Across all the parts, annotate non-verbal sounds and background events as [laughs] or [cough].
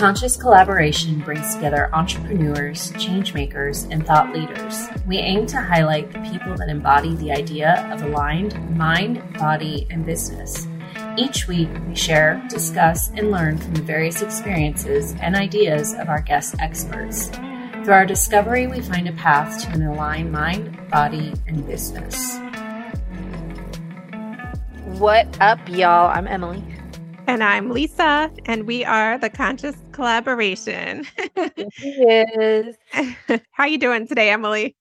Conscious Collaboration brings together entrepreneurs, changemakers, and thought leaders. We aim to highlight the people that embody the idea of aligned mind, body, and business. Each week, we share, discuss, and learn from the various experiences and ideas of our guest experts. Through our discovery, we find a path to an aligned mind, body, and business. What up, y'all? I'm Emily. And I'm Lisa, and we are the Conscious Collaboration. yes. [laughs] How you doing today, Emily?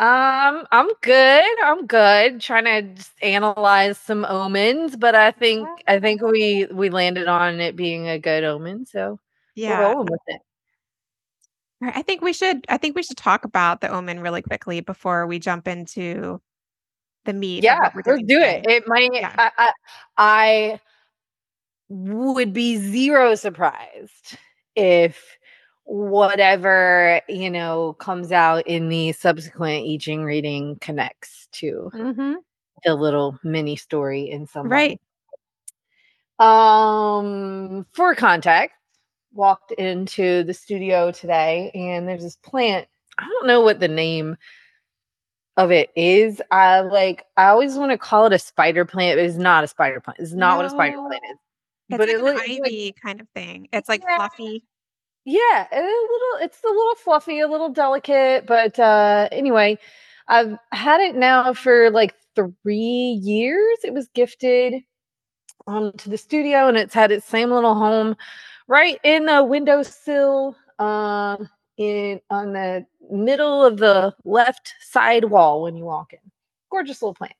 Um, I'm good. I'm good. Trying to just analyze some omens, but I think I think we we landed on it being a good omen. So yeah, we're rolling with it. I think we should. I think we should talk about the omen really quickly before we jump into the meat. Yeah, let's do today. it. It might. Yeah. I, I, I would be zero surprised if whatever you know comes out in the subsequent I Ching reading connects to mm-hmm. the little mini story in some right. Way. Um, for context, walked into the studio today, and there's this plant. I don't know what the name of it is. I like. I always want to call it a spider plant, but it's not a spider plant. It's not no. what a spider plant is. It's but like it ivy like, kind of thing. It's like yeah. fluffy. Yeah, a little. It's a little fluffy, a little delicate, but uh anyway, I've had it now for like three years. It was gifted um to the studio, and it's had its same little home right in the windowsill, um, in on the middle of the left side wall when you walk in. Gorgeous little plant.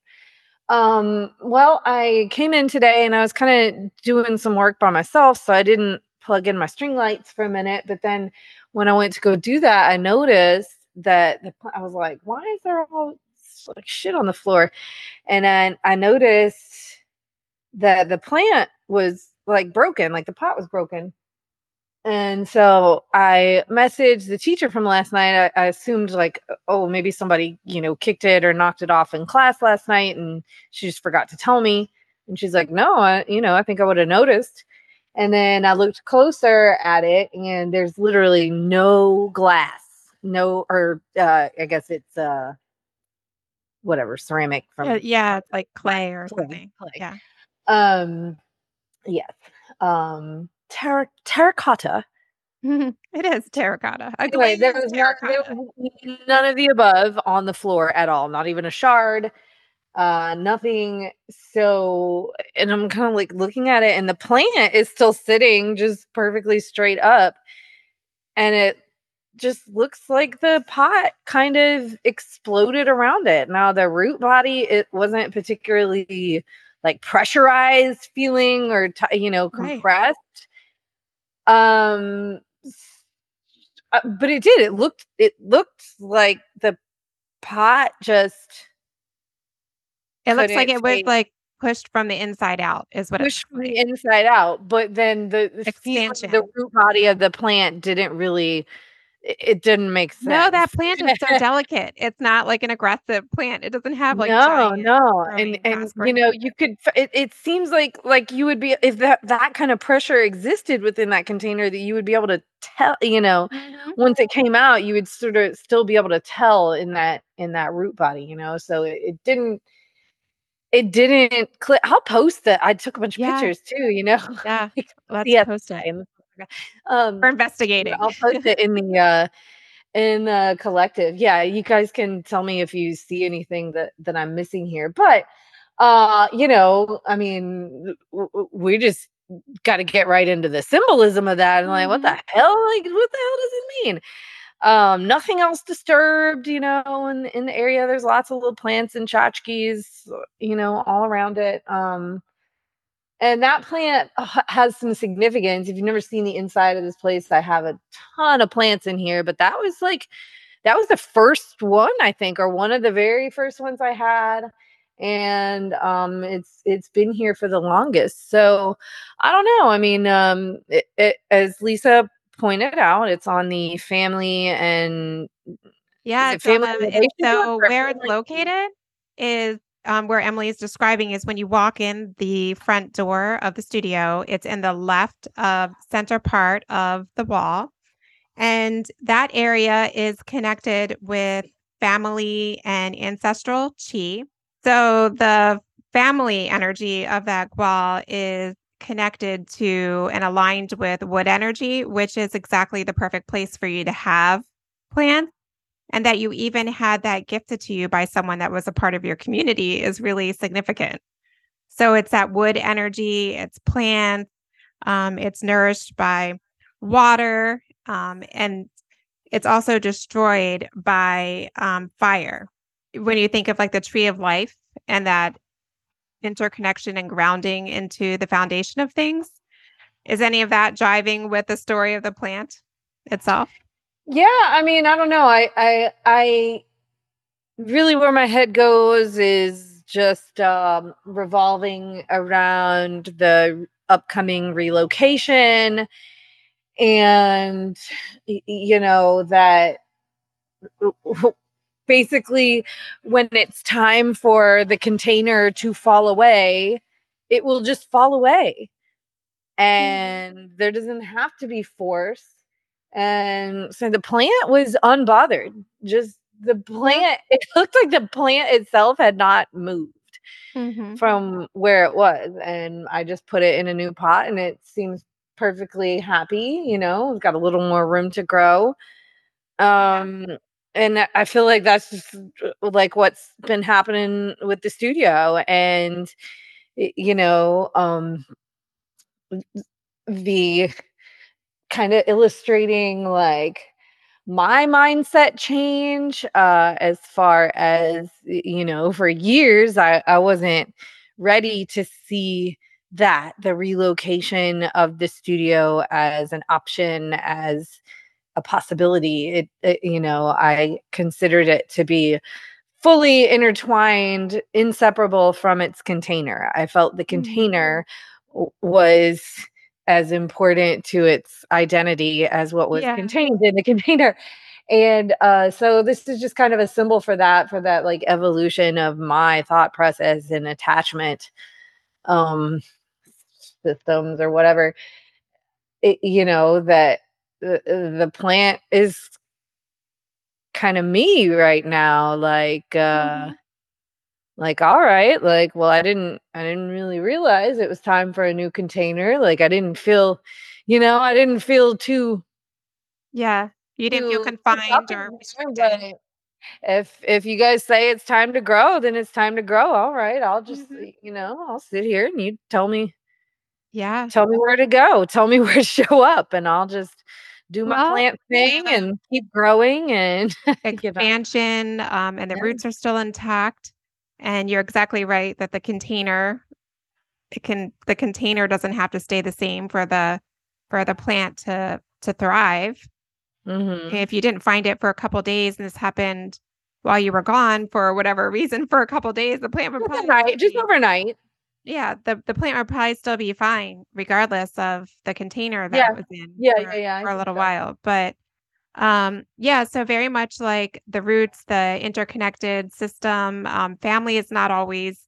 Um, well, I came in today and I was kind of doing some work by myself, so I didn't plug in my string lights for a minute. But then when I went to go do that, I noticed that the, I was like, why is there all like shit on the floor? And then I noticed that the plant was like broken, like the pot was broken. And so I messaged the teacher from last night. I, I, assumed like, oh, maybe somebody, you know, kicked it or knocked it off in class last night, and she just forgot to tell me. And she's like, no, I, you know, I think I would have noticed. And then I looked closer at it, and there's literally no glass, no, or uh, I guess it's uh, whatever ceramic from yeah, yeah like clay or clay, something. Clay. Yeah. Um, yes. Um terra- terracotta. [laughs] it is terracotta. Anyway, there was terracotta. Not, none of the above on the floor at all. Not even a shard. Uh, nothing. So, and I'm kind of like looking at it, and the plant is still sitting just perfectly straight up, and it just looks like the pot kind of exploded around it. Now, the root body, it wasn't particularly like pressurized feeling or t- you know compressed. Right um, uh, but it did. It looked. It looked like the pot just. It looks like it was like pushed from the inside out. Is what pushed from the inside out. But then the, the expansion, the root body of the plant didn't really it didn't make sense. No, that plant is so [laughs] delicate. It's not like an aggressive plant. It doesn't have like no, no, and and you know you could. It, it seems like like you would be if that that kind of pressure existed within that container that you would be able to tell. You know, mm-hmm. once it came out, you would sort of still be able to tell in that in that root body. You know, so it, it didn't. It didn't click. I'll post that. I took a bunch of yeah. pictures too. You know, yeah, [laughs] let's post it. Um, We're investigating. I'll post [laughs] it in the uh, in the collective. Yeah, you guys can tell me if you see anything that that I'm missing here. But uh, you know, I mean, we just got to get right into the symbolism of that and like, what the mm-hmm. hell? Like, what the hell does it mean? Um, nothing else disturbed, you know, in in the area. There's lots of little plants and tchotchkes, you know, all around it. Um, and that plant has some significance. If you've never seen the inside of this place, I have a ton of plants in here, but that was like that was the first one, I think, or one of the very first ones I had. And um it's it's been here for the longest. So I don't know. I mean, um it, it, as Lisa pointed out, it's on the family and yeah, it's family. The, so where it's located is um, where Emily is describing is when you walk in the front door of the studio, it's in the left of center part of the wall. And that area is connected with family and ancestral chi. So the family energy of that wall is connected to and aligned with wood energy, which is exactly the perfect place for you to have plants. And that you even had that gifted to you by someone that was a part of your community is really significant. So it's that wood energy, it's plants, um, it's nourished by water, um, and it's also destroyed by um, fire. When you think of like the tree of life and that interconnection and grounding into the foundation of things, is any of that jiving with the story of the plant itself? Yeah, I mean, I don't know. I I I really where my head goes is just um revolving around the upcoming relocation and you know that [laughs] basically when it's time for the container to fall away it will just fall away mm-hmm. and there doesn't have to be force and so the plant was unbothered just the plant [laughs] it looked like the plant itself had not moved mm-hmm. from where it was and i just put it in a new pot and it seems perfectly happy, you know, it's got a little more room to grow. Um and I feel like that's just uh, like what's been happening with the studio and you know, um the kind of illustrating like my mindset change uh as far as you know for years I I wasn't ready to see that the relocation of the studio as an option as a possibility it, it, you know i considered it to be fully intertwined inseparable from its container i felt the mm-hmm. container mm-hmm. was as important to its identity as what was yeah. contained in the container and uh, so this is just kind of a symbol for that for that like evolution of my thought process and attachment um systems or whatever it, you know that the, the plant is kind of me right now like uh mm-hmm. Like all right like well i didn't i didn't really realize it was time for a new container like i didn't feel you know i didn't feel too yeah you didn't feel confined or if if you guys say it's time to grow then it's time to grow all right i'll just mm-hmm. you know i'll sit here and you tell me yeah. Tell me where to go. Tell me [laughs] where to show up, and I'll just do my well, plant thing yeah. and keep growing and [laughs] expansion. um, and the yeah. roots are still intact. And you're exactly right that the container, it can the container doesn't have to stay the same for the for the plant to to thrive. Mm-hmm. If you didn't find it for a couple days, and this happened while you were gone for whatever reason for a couple days, the plant would probably just overnight yeah, the the plant would probably still be fine regardless of the container that yeah. it was in yeah, for, yeah, yeah, for a little so. while. But um yeah, so very much like the roots, the interconnected system, um, family is not always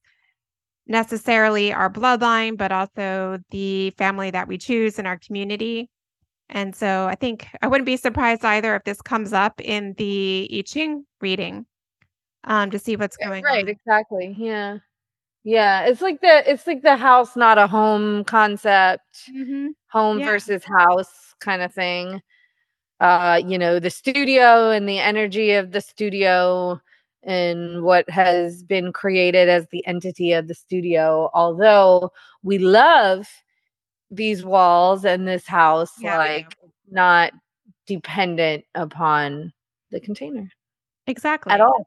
necessarily our bloodline, but also the family that we choose in our community. And so I think I wouldn't be surprised either if this comes up in the I Ching reading um, to see what's going right, on. Right, exactly. Yeah. Yeah, it's like the it's like the house, not a home concept, mm-hmm. home yeah. versus house kind of thing. Uh, you know, the studio and the energy of the studio and what has been created as the entity of the studio. Although we love these walls and this house, yeah, like not dependent upon the container. Exactly. At all.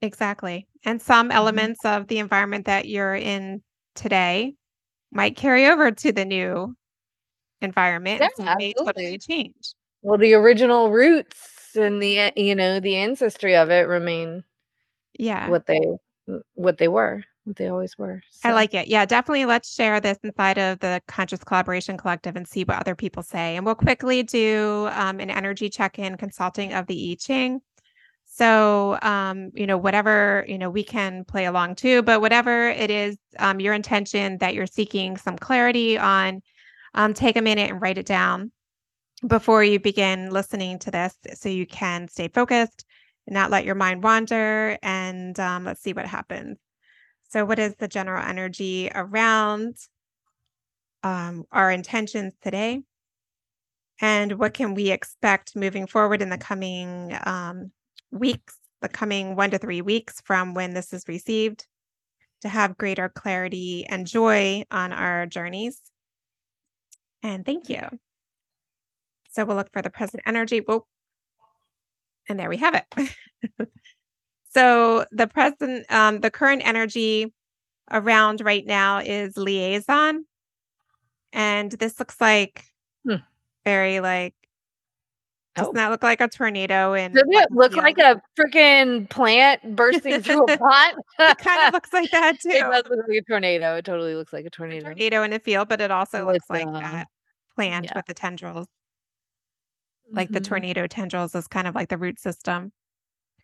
Exactly. And some mm-hmm. elements of the environment that you're in today might carry over to the new environment. Yeah, so may totally change. Well, the original roots and the you know the ancestry of it remain. Yeah. What they what they were, what they always were. So. I like it. Yeah, definitely. Let's share this inside of the Conscious Collaboration Collective and see what other people say. And we'll quickly do um, an energy check in consulting of the I Ching. So, um, you know, whatever, you know, we can play along too, but whatever it is, um, your intention that you're seeking some clarity on, um, take a minute and write it down before you begin listening to this so you can stay focused and not let your mind wander. And um, let's see what happens. So, what is the general energy around um, our intentions today? And what can we expect moving forward in the coming um, weeks, the coming one to three weeks from when this is received to have greater clarity and joy on our journeys? And thank you. So we'll look for the present energy. Whoa. And there we have it. [laughs] so the present, um, the current energy around right now is liaison. And this looks like hmm. very like doesn't oh. that look like a tornado? And doesn't it look like a freaking plant bursting [laughs] through a pot? it kind of looks like [laughs] that too. It does look like a tornado. It totally looks like a tornado. A tornado in a field, but it also looks like uh, that plant yeah. with the tendrils like mm-hmm. the tornado tendrils is kind of like the root system.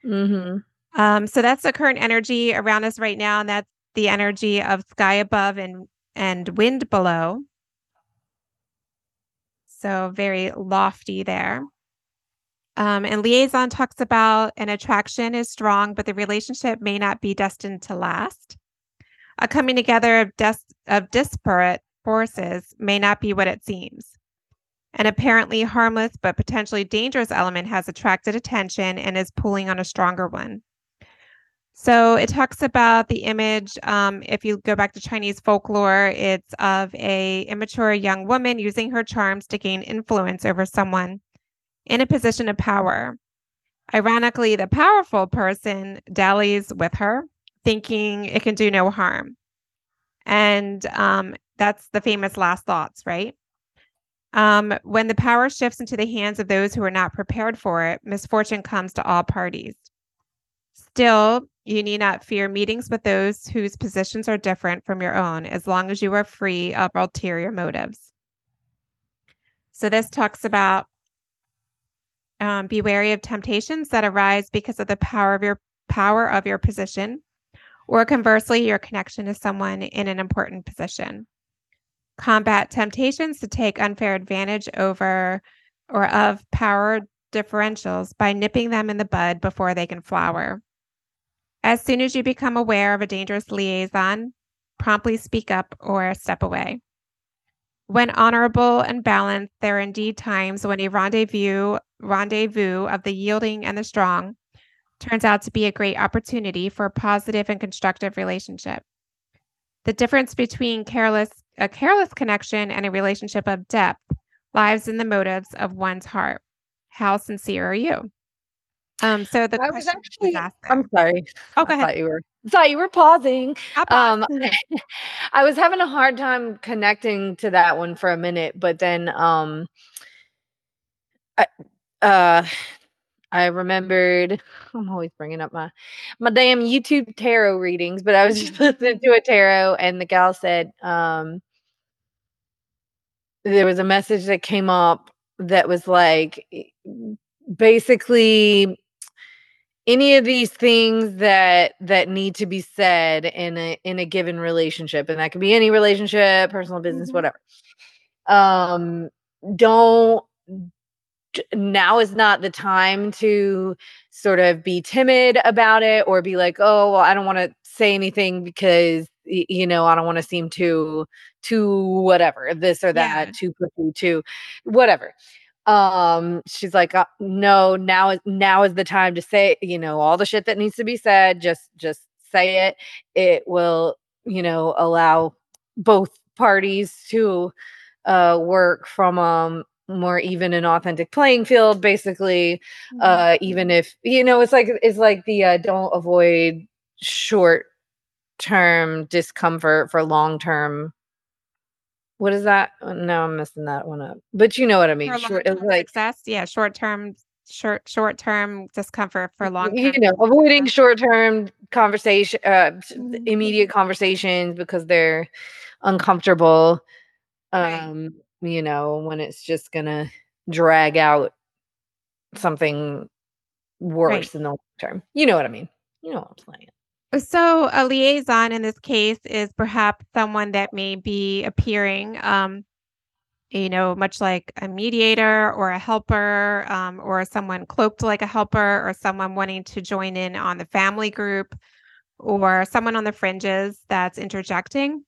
Mm-hmm. Um, so that's the current energy around us right now, and that's the energy of sky above and and wind below. So very lofty there. Um, and liaison talks about an attraction is strong, but the relationship may not be destined to last. A coming together of, des- of disparate forces may not be what it seems. An apparently harmless but potentially dangerous element has attracted attention and is pulling on a stronger one. So it talks about the image. Um, if you go back to Chinese folklore, it's of a immature young woman using her charms to gain influence over someone in a position of power. Ironically, the powerful person dallies with her, thinking it can do no harm. And um, that's the famous last thoughts, right? Um, when the power shifts into the hands of those who are not prepared for it, misfortune comes to all parties. Still, you need not fear meetings with those whose positions are different from your own, as long as you are free of ulterior motives. So, this talks about um, be wary of temptations that arise because of the power of your power of your position, or conversely, your connection to someone in an important position combat temptations to take unfair advantage over or of power differentials by nipping them in the bud before they can flower. As soon as you become aware of a dangerous liaison, promptly speak up or step away. When honorable and balanced, there are indeed times when a rendezvous rendezvous of the yielding and the strong turns out to be a great opportunity for a positive and constructive relationship. The difference between careless a careless connection and a relationship of depth lies in the motives of one's heart. How sincere are you? Um, so the I was actually, was I'm sorry. Oh, go I ahead. Thought you were, thought you were pausing. Um, [laughs] I was having a hard time connecting to that one for a minute, but then, um, I, uh, I remembered. [laughs] I'm always bringing up my my damn YouTube tarot readings, but I was [laughs] just listening to a tarot, and the gal said, um, there was a message that came up that was like basically any of these things that that need to be said in a in a given relationship and that could be any relationship personal business mm-hmm. whatever um don't now is not the time to sort of be timid about it or be like oh well i don't want to say anything because you know i don't want to seem too too whatever this or that yeah. too pushy too whatever um she's like uh, no now is now is the time to say you know all the shit that needs to be said just just say it it will you know allow both parties to uh work from um more even and authentic playing field basically mm-hmm. uh even if you know it's like it's like the uh don't avoid short term discomfort for long term what is that? Oh, no, I'm messing that one up. But you know what I mean. Short, it was like success. Yeah, short term, short short term discomfort for long. You know, avoiding short term conversation, uh, mm-hmm. immediate conversations because they're uncomfortable. Um, right. You know, when it's just gonna drag out something worse Right. in the long term. You know what I mean? You know what I'm saying. So a liaison in this case is perhaps someone that may be appearing, um, you know, much like a mediator or a helper, um, or someone cloaked like a helper, or someone wanting to join in on the family group, or someone on the fringes that's interjecting,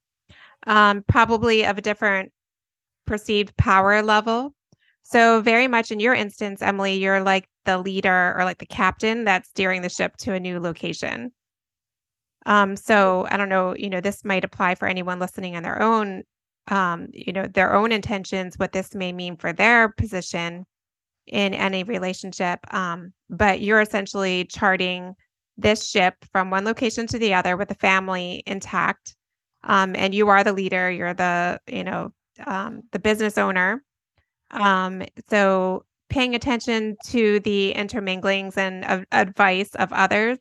um, probably of a different perceived power level. So very much in your instance, Emily, you're like the leader or like the captain that's steering the ship to a new location. Um, so I don't know, you know, this might apply for anyone listening on their own, um, you know, their own intentions, what this may mean for their position in any relationship. Um, but you're essentially charting this ship from one location to the other with the family intact. Um, and you are the leader, you're the, you know, um, the business owner. Um, so paying attention to the interminglings and of advice of others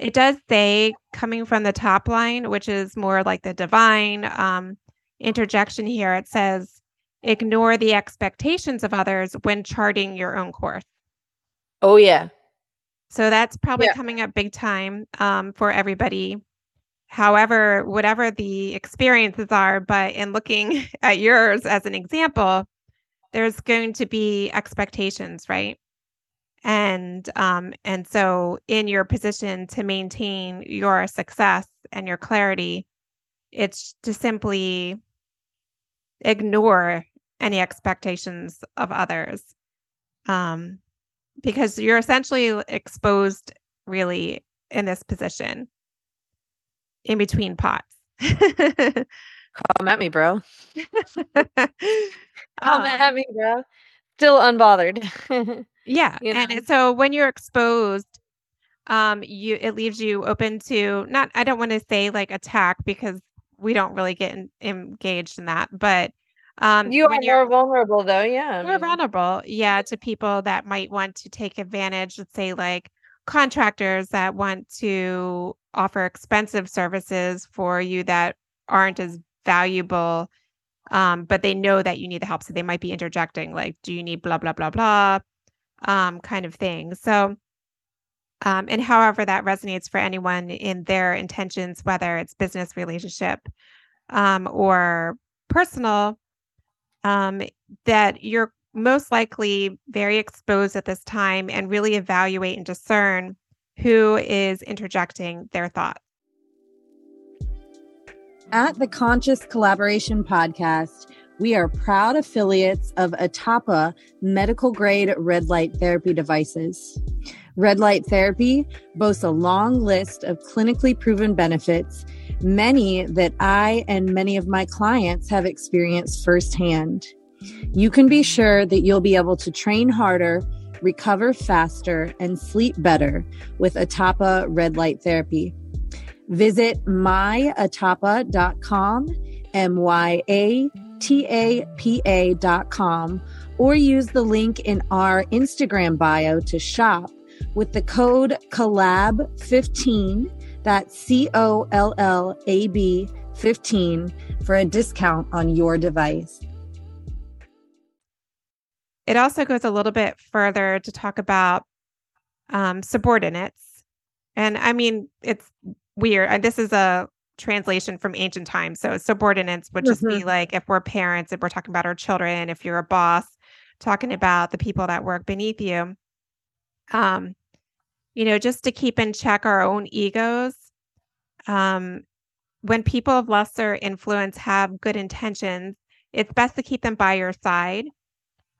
it does say coming from the top line, which is more like the divine um, interjection here. It says, ignore the expectations of others when charting your own course. Oh yeah. So that's probably Yeah. coming up big time um, for everybody. However, whatever the experiences are, but in looking [laughs] at yours as an example, there's going to be expectations, right? And um, and so in your position to maintain your success and your clarity, it's to simply ignore any expectations of others. Um, because you're essentially exposed really in this position in between pots. Come at me, bro. [laughs] Come Um, at me, bro. Still unbothered. [laughs] yeah. you And know? it- so when you're exposed, um, you it leaves you open to not I don't want to say like attack because we don't really get in, engaged in that, but um you are you're more vulnerable though, yeah. Mean, vulnerable, yeah, to people that might want to take advantage, let's say like contractors that want to offer expensive services for you that aren't as valuable um, but they know that you need the help so they might be interjecting like do you need blah blah blah blah? um, kind of thing. So um, and however that resonates for anyone in their intentions whether it's business relationship um, or personal um, that you're most likely very exposed at this time and really evaluate and discern who is interjecting their thoughts At the Conscious Collaboration Podcast, we are proud affiliates of Atapa medical grade red light therapy devices. Red light therapy boasts a long list of clinically proven benefits, many that I and many of my clients have experienced firsthand. You can be sure that you'll be able to train harder, recover faster, and sleep better with Atapa red light therapy. Visit myatapa.com, M Y A T A P A.com, or use the link in our Instagram bio to shop with the code COLLAB15, that's C O L L A B 15, for a discount on your device. It also goes a little bit further to talk about um, subordinates. And I mean, it's weird. And this is a translation from ancient times. So subordinates would just be like if we're parents, if we're talking about our children, if you're a boss, talking about the people that work beneath you. Um, you know, just to keep in check our own egos. Um, when people of lesser influence have good intentions, it's best to keep them by your side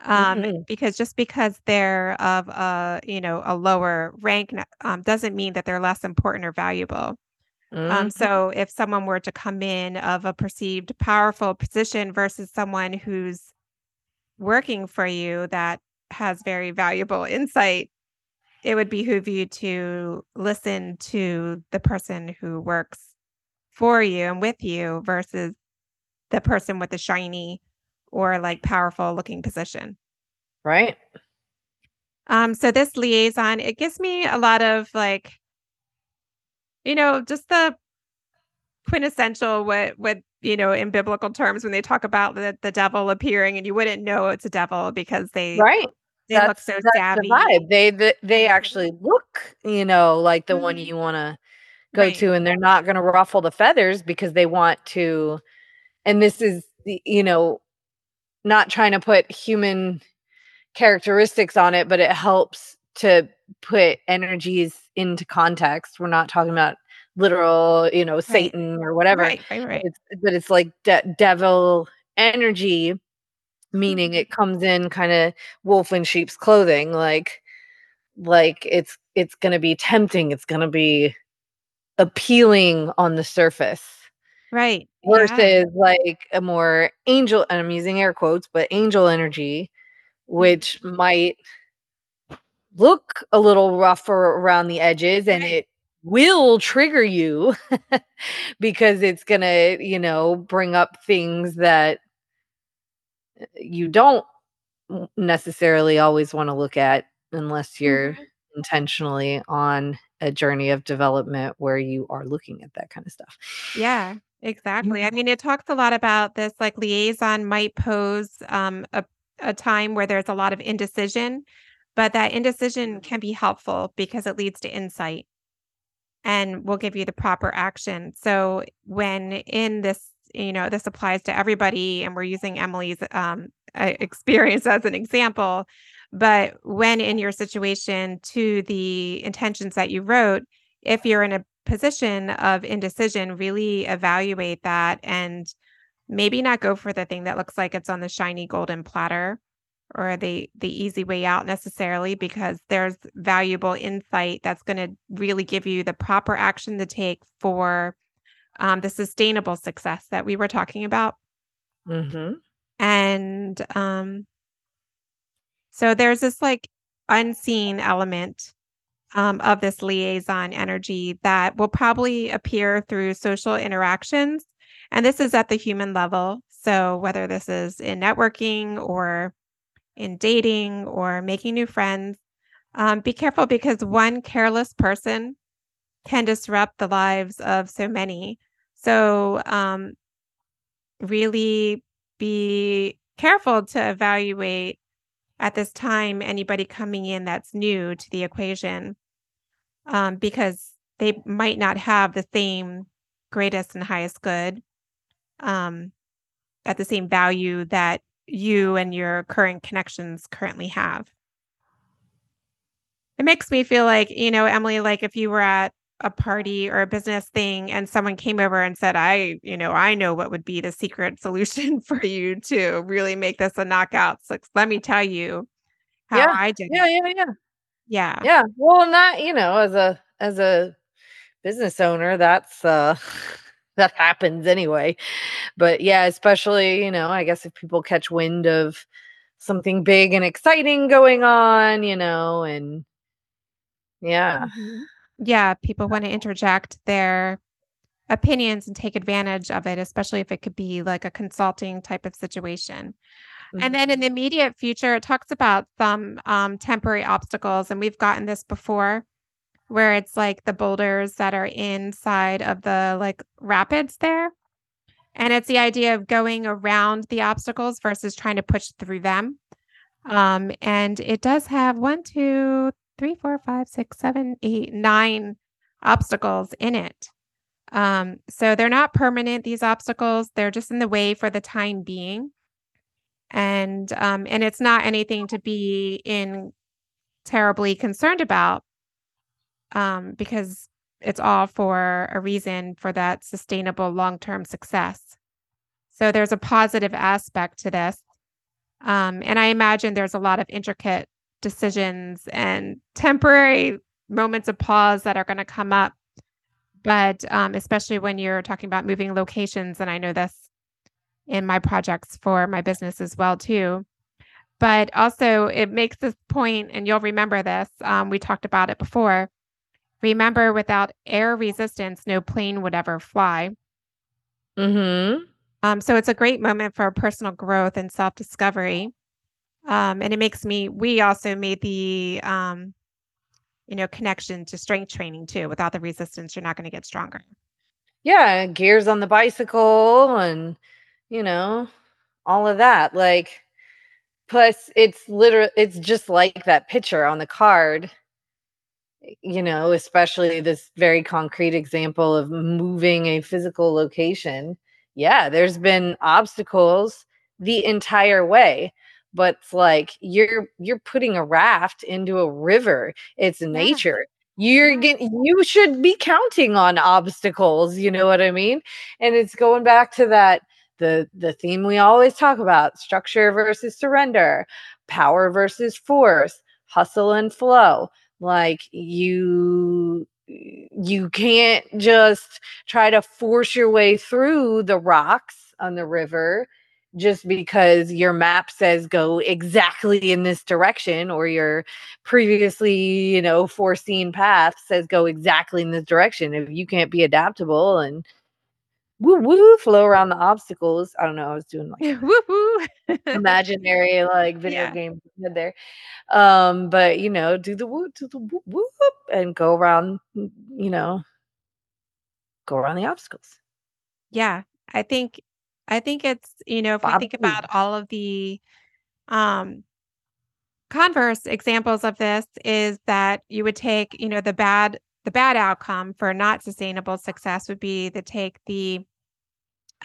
um, Mhm. because just because they're of a you know a lower rank um, doesn't mean that they're less important or valuable. Um, Mhm. so if someone were to come in of a perceived powerful position versus someone who's working for you that has very valuable insight, it would behoove you to listen to the person who works for you and with you versus the person with the shiny or like powerful looking position. right? Um, so this liaison, it gives me a lot of like, you know, just the quintessential what what you know in biblical terms when they talk about the, the devil appearing and you wouldn't know it's a devil because they Right. they look so that's savvy. the. They they, they Mhm. actually look, you know, like the one Mhm. you want to go Right. to, and they're not going to ruffle the feathers because they want to. And this is, the- you know, not trying to put human characteristics on it, but it helps to put energies into context. We're not talking about literal, you know, Satan or whatever. Right, right, right. It's but it's like de- devil energy, meaning Mhm. it comes in kind of wolf in sheep's clothing, like like it's it's gonna be tempting, it's gonna be appealing on the surface Right. Yeah. versus like a more angel and I'm using air quotes, but angel energy, which might look a little rougher around the edges and Right. it will trigger you [laughs] because it's gonna, you know, bring up things that uh, you don't necessarily always want to look at unless you're Mhm. intentionally on a journey of development where you are looking at that kind of stuff. Yeah, exactly. I mean, it talks a lot about this like liaison might pose um, a, a time where there's a lot of indecision, but that indecision can be helpful because it leads to insight and will give you the proper action. So when in this, you know, this applies to everybody, and we're using Emily's um, experience [laughs] as an example. But when in your situation to the intentions that you wrote, if you're in a position of indecision, really evaluate that and maybe not go for the thing that looks like it's on the shiny golden platter or the the easy way out necessarily because there's valuable insight that's going to really give you the proper action to take for um, the sustainable success that we were talking about Mm-hmm. and um so there's this like unseen element um, of this liaison energy that will probably appear through social interactions. And this is at the human level. So whether this is in networking or in dating or making new friends um, be careful because one careless person can disrupt the lives of so many. So um, really be careful to evaluate at this time anybody coming in that's new to the equation um, because they might not have the same greatest and highest good um, at the same value that you and your current connections currently have. It makes me feel like, you know, Emily, like if you were at a party or a business thing and someone came over and said, I, you know, I know what would be the secret [laughs] solution for you to really make this a knockout. So let me tell you how Yeah, I did Yeah, it. yeah, yeah. Yeah. Yeah. Well, not, you know, as a as a business owner, that's uh [laughs] that happens anyway. But yeah, especially, you know, I guess if people catch wind of something big and exciting going on, you know, and yeah. Mhm. Yeah, people want to interject their opinions and take advantage of it, especially if it could be like a consulting type of situation. And then in the immediate future, it talks about some um, temporary obstacles, and we've gotten this before, where it's like the boulders that are inside of the like rapids there, and it's the idea of going around the obstacles versus trying to push through them. Um, and it does have one, two, three, four, five, six, seven, eight, nine obstacles in it. Um, so they're not permanent, these obstacles, they're just in the way for the time being. And um, and it's not anything to be in terribly concerned about um, because it's all for a reason for that sustainable long-term success. So there's a positive aspect to this. Um, and I imagine there's a lot of intricate decisions and temporary moments of pause that are going to come up. But um, especially when you're talking about moving locations, and I know this in my projects for my business as well too. But also, it makes this point, and you'll remember this. Um, we talked about it before. Remember, without air resistance, no plane would ever fly. Mm-hmm. Um, so it's a great moment for personal growth and self discovery. Um, and it makes me, we also made the, um, you know, connection to strength training too. Without the resistance, you're not going to get stronger. Yeah, gears on the bicycle and you know, all of that. Like plus it's literally it's just like that picture on the card you know especially this very concrete example of moving a physical location yeah there's been obstacles the entire way but it's like you're you're putting a raft into a river it's nature. You're Yeah. getting you should be counting on obstacles you know what i mean? And it's going back to that the the theme we always talk about structure versus surrender power versus force hustle and flow. Like you you can't just try to force your way through the rocks on the river just because your map says go exactly in this direction or your previously you know foreseen path says go exactly in this direction if you can't be adaptable and woo woo flow around the obstacles i don't know i was doing like [laughs] woo woo imaginary like [laughs] video Yeah. game head there. Um but you know do the woo do the woo whoop and go around you know go around the obstacles. Yeah, I think I think it's, you know, if we think about all of the um converse examples of this is that you would take, you know, the bad the bad outcome for not sustainable success would be to take the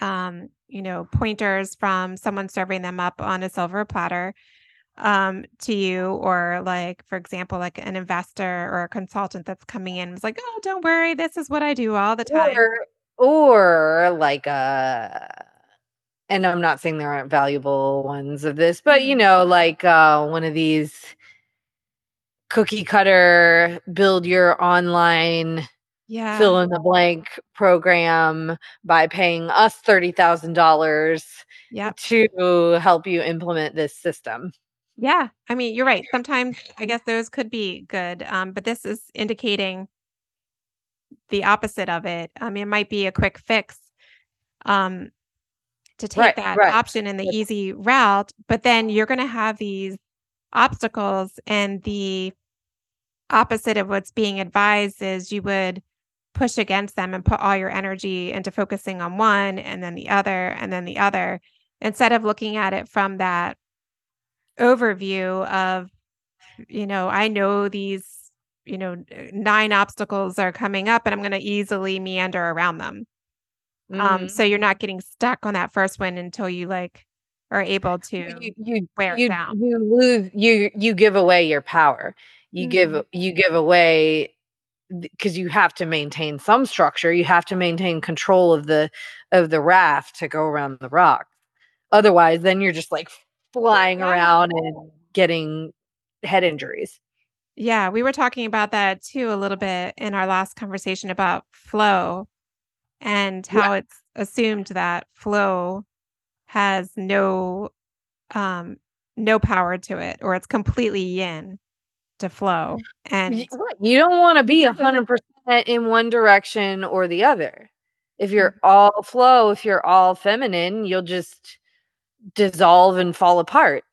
um, you know, pointers from someone serving them up on a silver platter um to you or like for example like an investor or a consultant that's coming in and is like oh don't worry this is what i do all the time. Or or like uh and i'm not saying there aren't valuable ones of this but you Mhm. know like uh one of these cookie cutter build your online yeah fill in the blank program by paying us $30,000 Yep. to help you implement this system. Yeah, I mean, you're right. Sometimes I guess those could be good, um, but this is indicating the opposite of it. I mean, it might be a quick fix um, to take Right, that right. option in the easy route, but then you're going to have these obstacles, and the opposite of what's being advised is you would push against them and put all your energy into focusing on one and then the other and then the other instead of looking at it from that overview of you know i know these you know nine obstacles are coming up and i'm going to easily meander around them um Mhm. so you're not getting stuck on that first one until you like are able to you you wear it you, down. you lose you you give away your power. You give Mhm. you give away because you have to maintain some structure. You have to maintain control of the of the raft to go around the rock. Otherwise, then you're just like flying around and getting head injuries. Yeah, we were talking about that too a little bit in our last conversation about flow and Yeah. how it's assumed that flow has no um no power to it or it's completely yin to flow. And You don't want to be a hundred percent in one direction or the other. If you're Mm-hmm. all flow, if you're all feminine, you'll just dissolve and fall apart.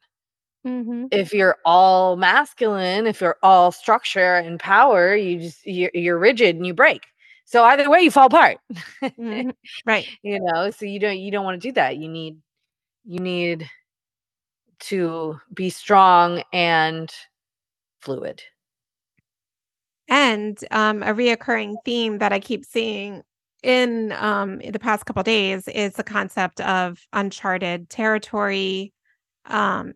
Mhm. If you're all masculine, if you're all structure and power, you just you're, you're rigid and you break. So either way, you fall apart. Mhm. [laughs] right. you know, so you don't you don't want to do that. You need you need to be strong and fluid. And um, a reoccurring theme that I keep seeing in um, the past couple days is the concept of uncharted territory. Um,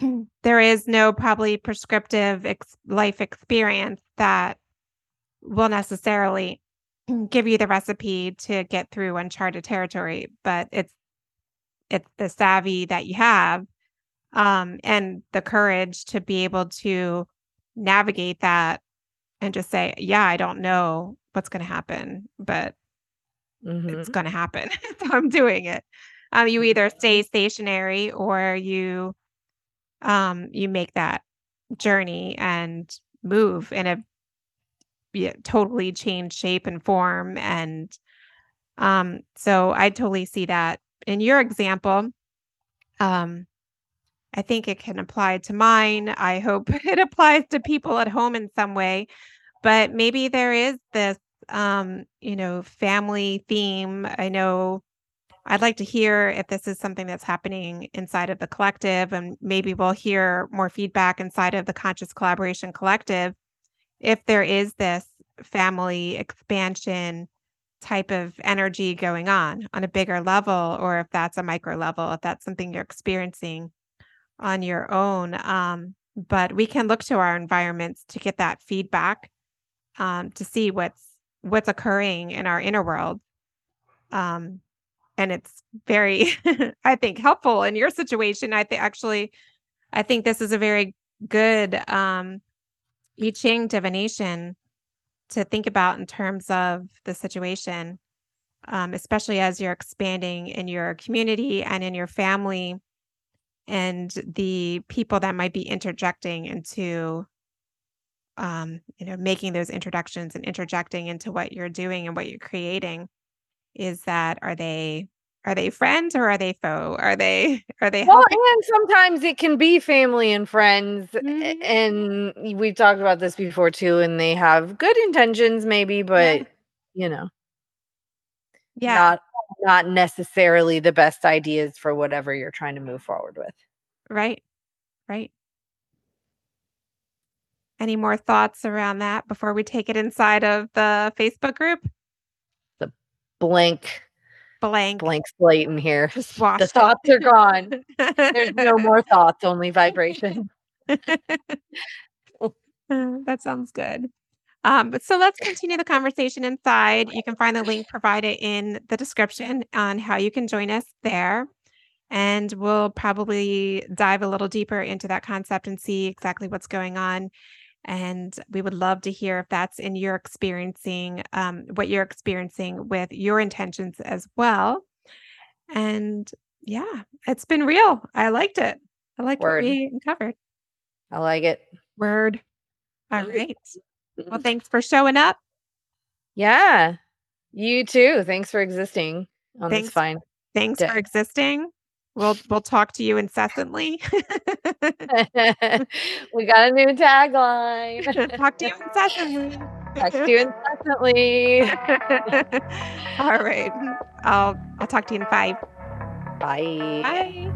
[clears throat] there is no probably prescriptive ex- life experience that will necessarily give you the recipe to get through uncharted territory, but it's it's the savvy that you have um, and the courage to be able to navigate that and just say, yeah, I don't know what's going to happen, but Mhm. it's going to happen. [laughs] so I'm doing it. Um, you either stay stationary or you um, you make that journey and move in a yeah, totally change shape and form. And um, so I totally see that in your example. Um, I think it can apply to mine. I hope [laughs] it applies to people at home in some way. But maybe there is this, um, you know, family theme. I know I'd like to hear if this is something that's happening inside of the collective, and maybe we'll hear more feedback inside of the Conscious Collaboration Collective if there is this family expansion type of energy going on on a bigger level, or if that's a micro level, if that's something you're experiencing on your own. Um, but we can look to our environments to get that feedback um, to see what's what's occurring in our inner world. Um, and it's very, [laughs] I think, helpful in your situation. I think actually, I think this is a very good um, I Ching divination to think about in terms of the situation, um, especially as you're expanding in your community and in your family and the people that might be interjecting into um, you know making those introductions and interjecting into what you're doing and what you're creating is that are they are they friends or are they foe are they [laughs] are they well helping? and sometimes it can be family and friends mm-hmm. and we've talked about this before too and they have good intentions maybe but yeah. you know yeah not not necessarily the best ideas for whatever you're trying to move forward with right right any more thoughts around that before we take it inside of the Facebook group? The blank blank blank slate in here. [laughs] The thoughts are gone. There's no [laughs] more thoughts, only vibration. [laughs] that sounds good. Um, but so let's continue the conversation inside. You can find the link provided in the description on how you can join us there. And we'll probably dive a little deeper into that concept and see exactly what's going on and we would love to hear if that's in your experiencing, um, what you're experiencing with your intentions as well. And yeah, it's been real. I liked it. I liked Word. what we covered. I like it. Word. All right. Well, thanks for showing up. Yeah. You too. Thanks for existing on thanks, this fine. Thanks day. for existing. We'll we'll talk to you incessantly. [laughs] [laughs] we got a new tagline. [laughs] talk to you incessantly. Talk to you incessantly. All right. I'll I'll talk to you in five. Bye. Bye.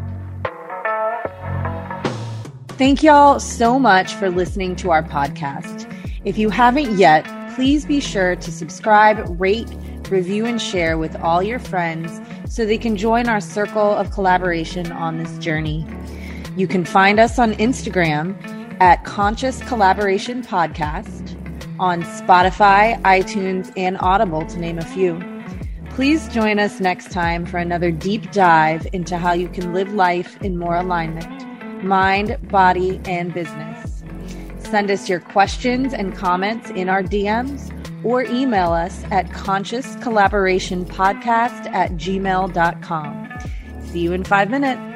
Thank y'all so much for listening to our podcast. If you haven't yet, please be sure to subscribe, rate, review, and share with all your friends so they can join our circle of collaboration on this journey. You can find us on Instagram at Conscious Collaboration Podcast, on Spotify, iTunes, and Audible, to name a few. Please join us next time for another deep dive into how you can live life in more alignment, mind, body, and business. Send us your questions and comments in our DMs or email us at consciouscollaborationpodcast at gmail.com. See you in five minutes.